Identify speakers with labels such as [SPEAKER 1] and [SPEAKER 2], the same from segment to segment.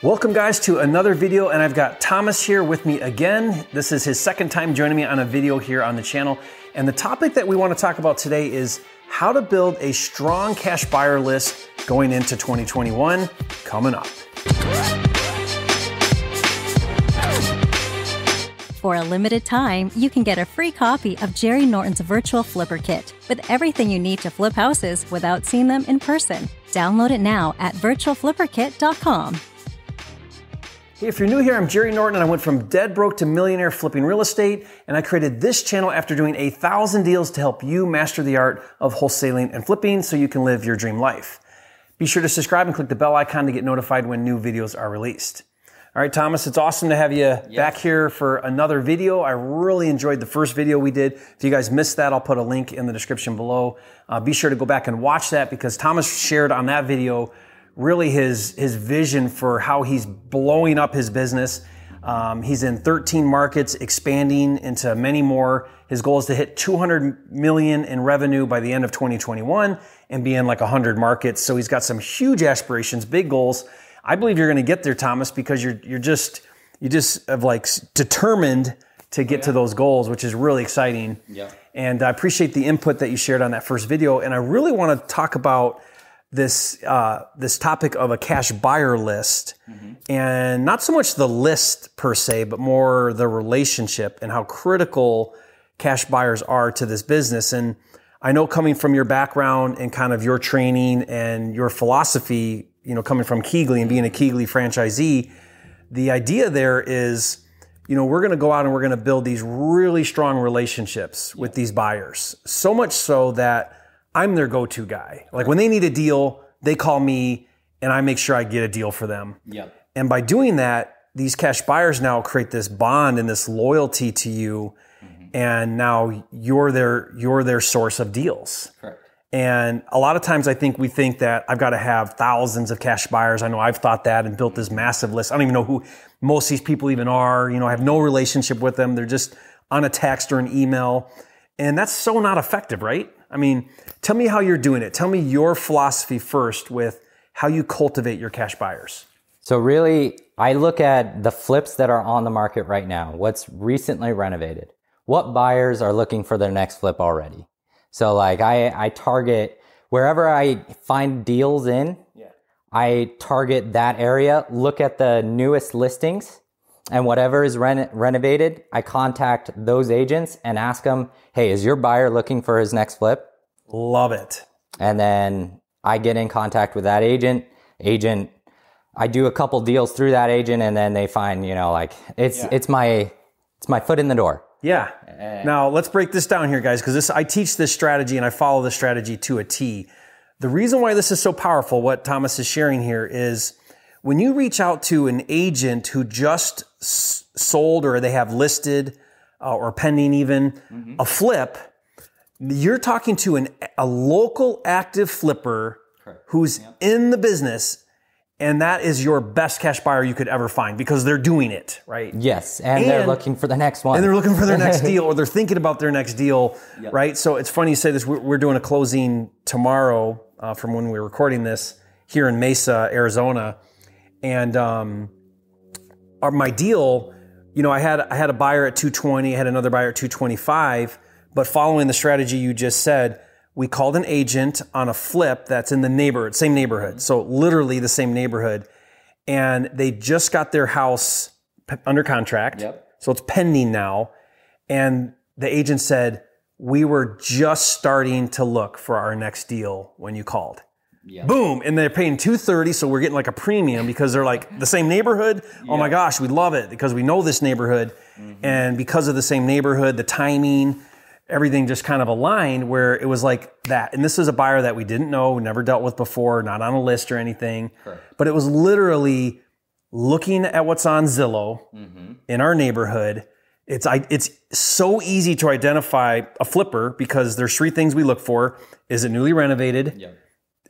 [SPEAKER 1] Welcome, guys, to another video, and I've got Thomas here with me again. This is his second time joining me on a video here on the channel. And the topic that we want to talk about today is how to build a strong cash buyer list going into 2021. Coming up.
[SPEAKER 2] For a limited time, you can get a free copy of Jerry Norton's virtual flipper kit with everything you need to flip houses without seeing them in person. Download it now at virtualflipperkit.com.
[SPEAKER 1] Hey, if you're new here, I'm Jerry Norton and I went from dead broke to millionaire flipping real estate. And I created this channel after doing a thousand deals to help you master the art of wholesaling and flipping so you can live your dream life. Be sure to subscribe and click the bell icon to get notified when new videos are released. All right, Thomas, it's awesome to have you yes. back here for another video. I really enjoyed the first video we did. If you guys missed that, I'll put a link in the description below. Uh, be sure to go back and watch that because Thomas shared on that video really his his vision for how he's blowing up his business. Um, he's in 13 markets, expanding into many more. His goal is to hit 200 million in revenue by the end of 2021 and be in like 100 markets. So he's got some huge aspirations, big goals. I believe you're going to get there, Thomas, because you're you're just you just have like determined to get oh, yeah. to those goals, which is really exciting. Yeah. And I appreciate the input that you shared on that first video. And I really want to talk about this uh, this topic of a cash buyer list, mm-hmm. and not so much the list per se, but more the relationship and how critical cash buyers are to this business. And I know coming from your background and kind of your training and your philosophy, you know, coming from Keyglee and being a Keyglee franchisee, the idea there is, you know, we're going to go out and we're going to build these really strong relationships with these buyers. So much so that I'm their go-to guy. Like when they need a deal, they call me and I make sure I get a deal for them.
[SPEAKER 3] Yep.
[SPEAKER 1] And by doing that, these cash buyers now create this bond and this loyalty to you. Mm-hmm. And now you're their you're their source of deals.
[SPEAKER 3] Correct.
[SPEAKER 1] And a lot of times I think we think that I've got to have thousands of cash buyers. I know I've thought that and built this massive list. I don't even know who most of these people even are. You know, I have no relationship with them. They're just on a text or an email. And that's so not effective, right? I mean, tell me how you're doing it. Tell me your philosophy first with how you cultivate your cash buyers.
[SPEAKER 3] So, really, I look at the flips that are on the market right now, what's recently renovated, what buyers are looking for their next flip already. So, like, I, I target wherever I find deals in, yeah. I target that area, look at the newest listings, and whatever is reno- renovated, I contact those agents and ask them, hey, is your buyer looking for his next flip?
[SPEAKER 1] Love it.
[SPEAKER 3] And then I get in contact with that agent. Agent, I do a couple deals through that agent, and then they find, you know, like it's yeah. it's my it's my foot in the door.
[SPEAKER 1] Yeah. Uh, now let's break this down here, guys, because this I teach this strategy and I follow this strategy to a T. The reason why this is so powerful, what Thomas is sharing here, is when you reach out to an agent who just s- sold or they have listed uh, or pending even mm-hmm. a flip, you're talking to an, a local active flipper Correct. who's yep. in the business and that is your best cash buyer you could ever find because they're doing it, right?
[SPEAKER 3] Yes, and, and, they're looking for the next one.
[SPEAKER 1] And they're looking for their next deal or they're thinking about their next deal, yep. right? So it's funny you say this. We're, doing a closing tomorrow uh, from when we are recording this here in Mesa, Arizona and um, our, my deal, you know, I had I had a buyer at 220, I had another buyer at 225, but following the strategy you just said, we called an agent on a flip that's in the neighborhood, same neighborhood, so literally the same neighborhood, and they just got their house under contract,
[SPEAKER 3] yep.
[SPEAKER 1] so it's pending now, and the agent said we were just starting to look for our next deal when you called. Yep. Boom, and they're paying two thirty, so we're getting like a premium because they're like the same neighborhood. Yep. Oh my gosh, we love it because we know this neighborhood, mm-hmm. and because of the same neighborhood, the timing, everything just kind of aligned where it was like that. And this is a buyer that we didn't know, never dealt with before, not on a list or anything, Correct. but it was literally looking at what's on Zillow mm-hmm. in our neighborhood. It's I, it's so easy to identify a flipper because there's three things we look for: is it newly renovated?
[SPEAKER 3] Yep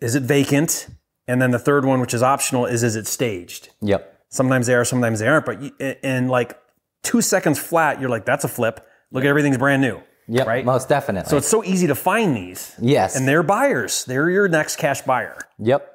[SPEAKER 1] is it vacant? And then the third one, which is optional, is is it staged?
[SPEAKER 3] Yep.
[SPEAKER 1] Sometimes they are, sometimes they aren't. But in like two seconds flat, you're like, that's a flip. Look, at everything's brand new.
[SPEAKER 3] Yep,
[SPEAKER 1] right?
[SPEAKER 3] most definitely.
[SPEAKER 1] So it's so easy to find these.
[SPEAKER 3] Yes.
[SPEAKER 1] And they're buyers. They're your next cash buyer.
[SPEAKER 3] Yep.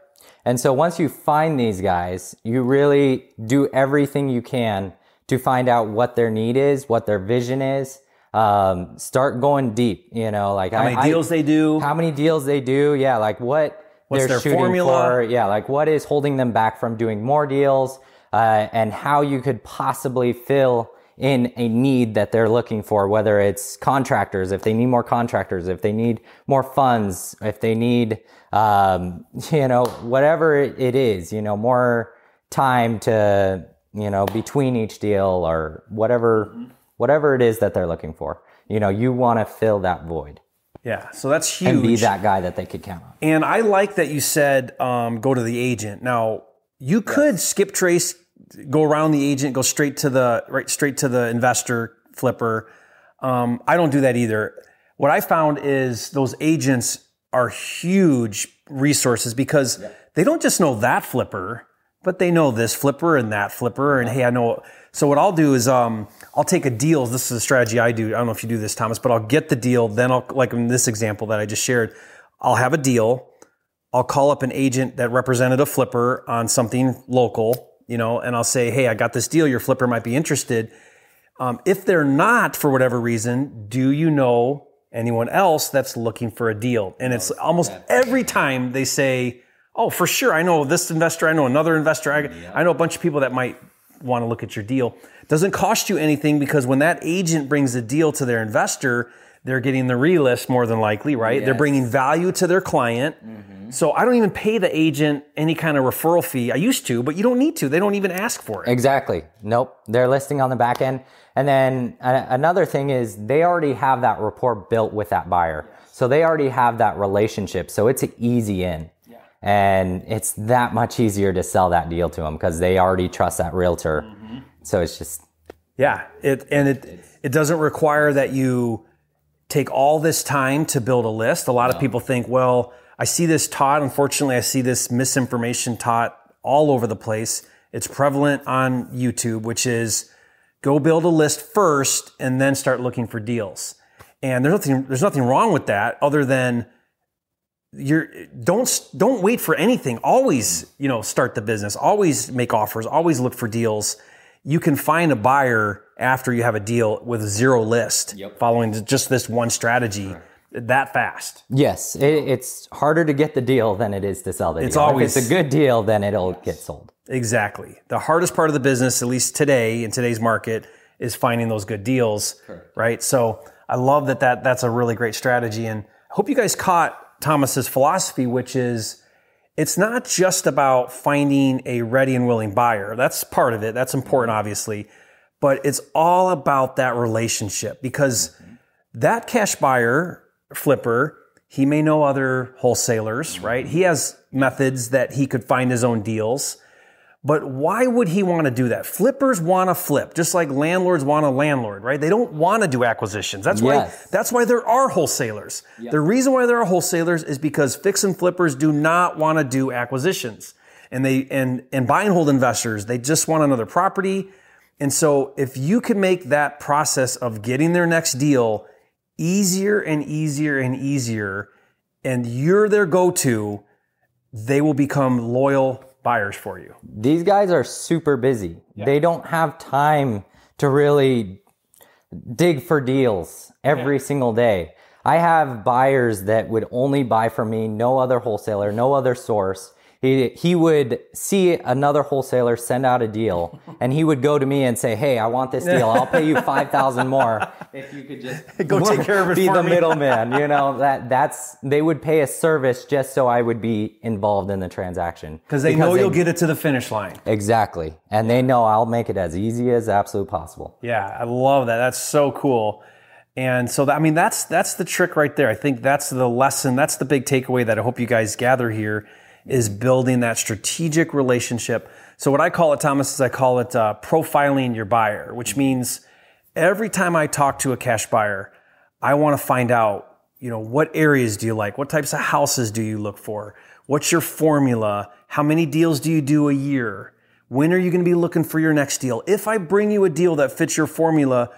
[SPEAKER 3] And so once you find these guys, you really do everything you can to find out what their need is, what their vision is. Um, start going deep, you know, like
[SPEAKER 1] how many deals I, they do,
[SPEAKER 3] how many deals they do. Yeah. Like what
[SPEAKER 1] What's
[SPEAKER 3] they're
[SPEAKER 1] their
[SPEAKER 3] shooting
[SPEAKER 1] formula?
[SPEAKER 3] for. Yeah. Like what is holding them back from doing more deals, uh, and how you could possibly fill in a need that they're looking for, whether it's contractors, if they need more contractors, if they need more funds, if they need, um, you know, whatever it is, you know, more time to, you know, between each deal or whatever, whatever it is that they're looking for. You know, you want to fill that void.
[SPEAKER 1] Yeah, so that's huge.
[SPEAKER 3] And be that guy that they could count on.
[SPEAKER 1] And I like that you said um, go to the agent. Now you could yes. skip trace, go around the agent, go straight to the right, straight to the investor flipper. Um, I don't do that either. What I found is those agents are huge resources because yeah. they don't just know that flipper, but they know this flipper and that flipper. And hey, I know. So what I'll do is um, I'll take a deal. This is a strategy I do. I don't know if you do this, Thomas, but I'll get the deal. Then I'll like in this example that I just shared, I'll have a deal. I'll call up an agent that represented a flipper on something local you know, and I'll say, hey, I got this deal. Your flipper might be interested. Um, if they're not, for whatever reason, do you know anyone else that's looking for a deal? And it's almost every time they say, oh, for sure, I know this investor, I know another investor, I, I know a bunch of people that might want to look at your deal. Doesn't cost you anything because when that agent brings a deal to their investor, they're getting the relist more than likely, right? Yes. They're bringing value to their client. Mm-hmm. So I don't even pay the agent any kind of referral fee. I used to, but you don't need to. They don't even ask for it.
[SPEAKER 3] Exactly. Nope. They're listing on the back end. And then uh, another thing is they already have that rapport built with that buyer. So they already have that relationship. So it's an easy in. And it's that much easier to sell that deal to them because they already trust that realtor. Mm-hmm. So it's just.
[SPEAKER 1] Yeah. It, and it, it doesn't require that you, take all this time to build a list. A lot no. of people think, well, I see this taught. Unfortunately, I see this misinformation taught all over the place. It's prevalent on YouTube, which is go build a list first and then start looking for deals. And there's nothing, there's nothing wrong with that other than you're don't don't wait for anything. Always, you know, start the business. Always make offers. Always look for deals. You can find a buyer after you have a deal with zero list yep. following just this one strategy that fast.
[SPEAKER 3] Yes, it, it's harder to get the deal than it is to sell the it's deal. Always, if it's a good deal, then it'll yes. get sold.
[SPEAKER 1] Exactly. The hardest part of the business, at least today in today's market, is finding those good deals, Correct. right? So I love that, that that's a really great strategy. And I hope you guys caught Thomas's philosophy, which is it's not just about finding a ready and willing buyer. That's part of it. That's important, obviously but it's all about that relationship because mm-hmm. that cash buyer flipper, he may know other wholesalers, mm-hmm. right? He has methods that he could find his own deals. But why would he want to do that? Flippers want to flip, just like landlords want a landlord, right? They don't want to do acquisitions. That's yes. why that's why there are wholesalers. Yep. The reason why there are wholesalers is because fix and flippers do not want to do acquisitions. And they and and buy and hold investors, they just want another property. And so if you can make that process of getting their next deal easier and easier and easier, and you're their go-to, they will become loyal buyers for you.
[SPEAKER 3] These guys are super busy. Yeah. They don't have time to really dig for deals every yeah. single day. I have buyers that would only buy from me, no other wholesaler, no other source he, he would see another wholesaler send out a deal and he would go to me and say, Hey, I want this deal. I'll pay you 5,000 more if you could just
[SPEAKER 1] go take care of it
[SPEAKER 3] be the
[SPEAKER 1] me.
[SPEAKER 3] middleman. You know, that that's, they would pay a service just so I would be involved in the transaction.
[SPEAKER 1] Cause they know you'll get it to the finish line.
[SPEAKER 3] Exactly. And they know I'll make it as easy as absolute possible.
[SPEAKER 1] Yeah. I love that. That's so cool. And so, that, I mean, that's, that's the trick right there. I think that's the lesson. That's the big takeaway that I hope you guys gather here is building that strategic relationship. So what I call it, Thomas, is I call it uh, profiling your buyer, which means every time I talk to a cash buyer, I want to find out, you know, what areas do you like? What types of houses do you look for? What's your formula? How many deals do you do a year? When are you going to be looking for your next deal? If I bring you a deal that fits your formula,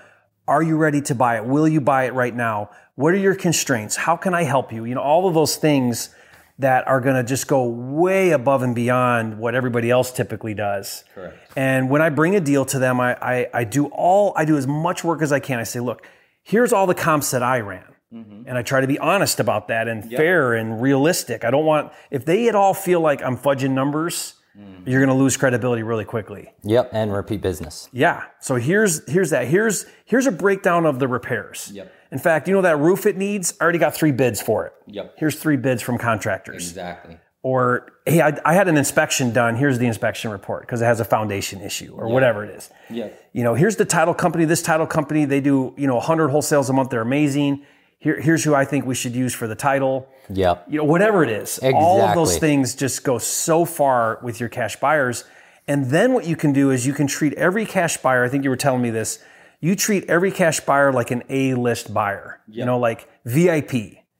[SPEAKER 1] are you ready to buy it? Will you buy it right now? What are your constraints? How can I help you? You know, all of those things that are going to just go way above and beyond what everybody else typically does.
[SPEAKER 3] Correct.
[SPEAKER 1] And when I bring a deal to them, I, I, I do all, I do as much work as I can. I say, look, here's all the comps that I ran. Mm-hmm. And I try to be honest about that and fair and realistic. I don't want, if they at all feel like I'm fudging numbers, Mm. you're going to lose credibility really quickly.
[SPEAKER 3] Yep, and repeat business.
[SPEAKER 1] Yeah. So here's here's that. Here's here's a breakdown of the repairs.
[SPEAKER 3] Yep.
[SPEAKER 1] In fact, you know that roof it needs? I already got three bids for it.
[SPEAKER 3] Yep.
[SPEAKER 1] Here's three bids from contractors.
[SPEAKER 3] Exactly.
[SPEAKER 1] Or hey, I, I had an inspection done. Here's the inspection report because it has a foundation issue or whatever it is.
[SPEAKER 3] Yep.
[SPEAKER 1] You know, here's the title company. This title company, they do you know 100 wholesales a month. They're amazing. Here, here's who I think we should use for the title
[SPEAKER 3] Yeah.
[SPEAKER 1] you know, whatever it is. Exactly. All of those things just go so far with your cash buyers. And then what you can do is you can treat every cash buyer, I think you were telling me this, you treat every cash buyer like an A list buyer, you know, like VIP.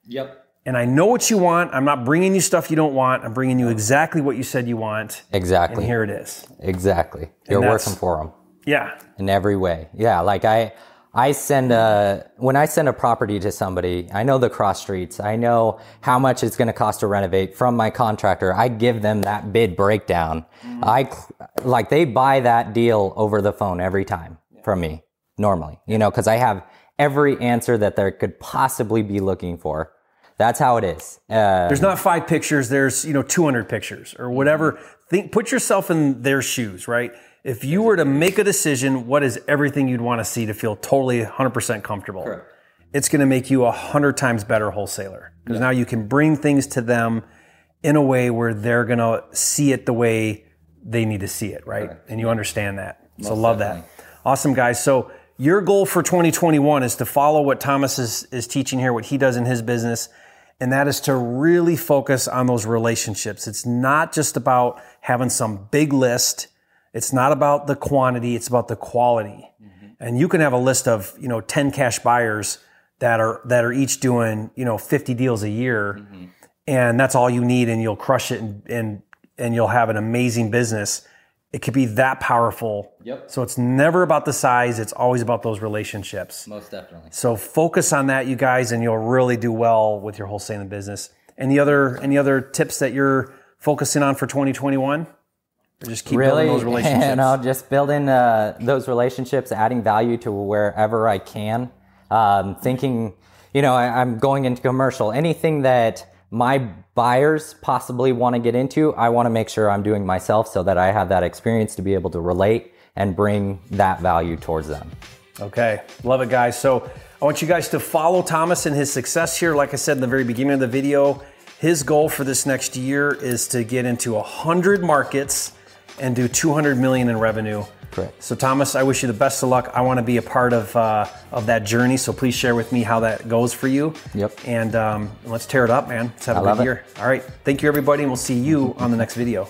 [SPEAKER 3] Yep.
[SPEAKER 1] And I know what you want. I'm not bringing you stuff you don't want. I'm bringing you exactly what you said you want.
[SPEAKER 3] Exactly.
[SPEAKER 1] And here it is.
[SPEAKER 3] Exactly. You're working for them
[SPEAKER 1] Yeah.
[SPEAKER 3] in every way. Yeah. Like I, I send a, when I send a property to somebody, I know the cross streets. I know how much it's going to cost to renovate from my contractor. I give them that bid breakdown. I, like they buy that deal over the phone every time from me normally, you know, cause I have every answer that they could possibly be looking for. That's how it is. Uh,
[SPEAKER 1] There's not five pictures. There's, you know, 200 pictures or whatever. Think, put yourself in their shoes, right? If you were to make a decision, what is everything you'd want to see to feel totally 100% comfortable? It's going to make you a hundred times better wholesaler because now you can bring things to them in a way where they're going to see it the way they need to see it, right? And you understand that. so love that. Awesome, guys. So your goal for 2021 is to follow what Thomas is, is teaching here, what he does in his business, and that is to really focus on those relationships. It's not just about having some big list. It's not about the quantity. It's about the quality. Mm-hmm. And you can have a list of, you know, 10 cash buyers that are, that are each doing, you know, 50 deals a year. Mm-hmm. And that's all you need and you'll crush it and, and, and you'll have an amazing business. It could be that powerful.
[SPEAKER 3] Yep.
[SPEAKER 1] So it's never about the size. It's always about those relationships.
[SPEAKER 3] most definitely.
[SPEAKER 1] So focus on that, you guys, and you'll really do well with your wholesaling business. Any other any other tips that you're focusing on for 2021? Just keep
[SPEAKER 3] really,
[SPEAKER 1] building those relationships.
[SPEAKER 3] you know, just building uh, those relationships, adding value to wherever I can. Um, thinking, you know, I, I'm going into commercial. Anything that my buyers possibly want to get into, I want to make sure I'm doing myself so that I have that experience to be able to relate and bring that value towards them.
[SPEAKER 1] Okay, love it, guys. So I want you guys to follow Thomas and his success here. Like I said in the very beginning of the video, his goal for this next year is to get into 100 markets and do 200 million in revenue.
[SPEAKER 3] Correct.
[SPEAKER 1] So Thomas, I wish you the best of luck. I want to be a part of uh, of that journey. So please share with me how that goes for you.
[SPEAKER 3] Yep.
[SPEAKER 1] And um, let's tear it up, man. Let's have a
[SPEAKER 3] I love
[SPEAKER 1] good year. All right. Thank you, everybody, and we'll see you on the next video.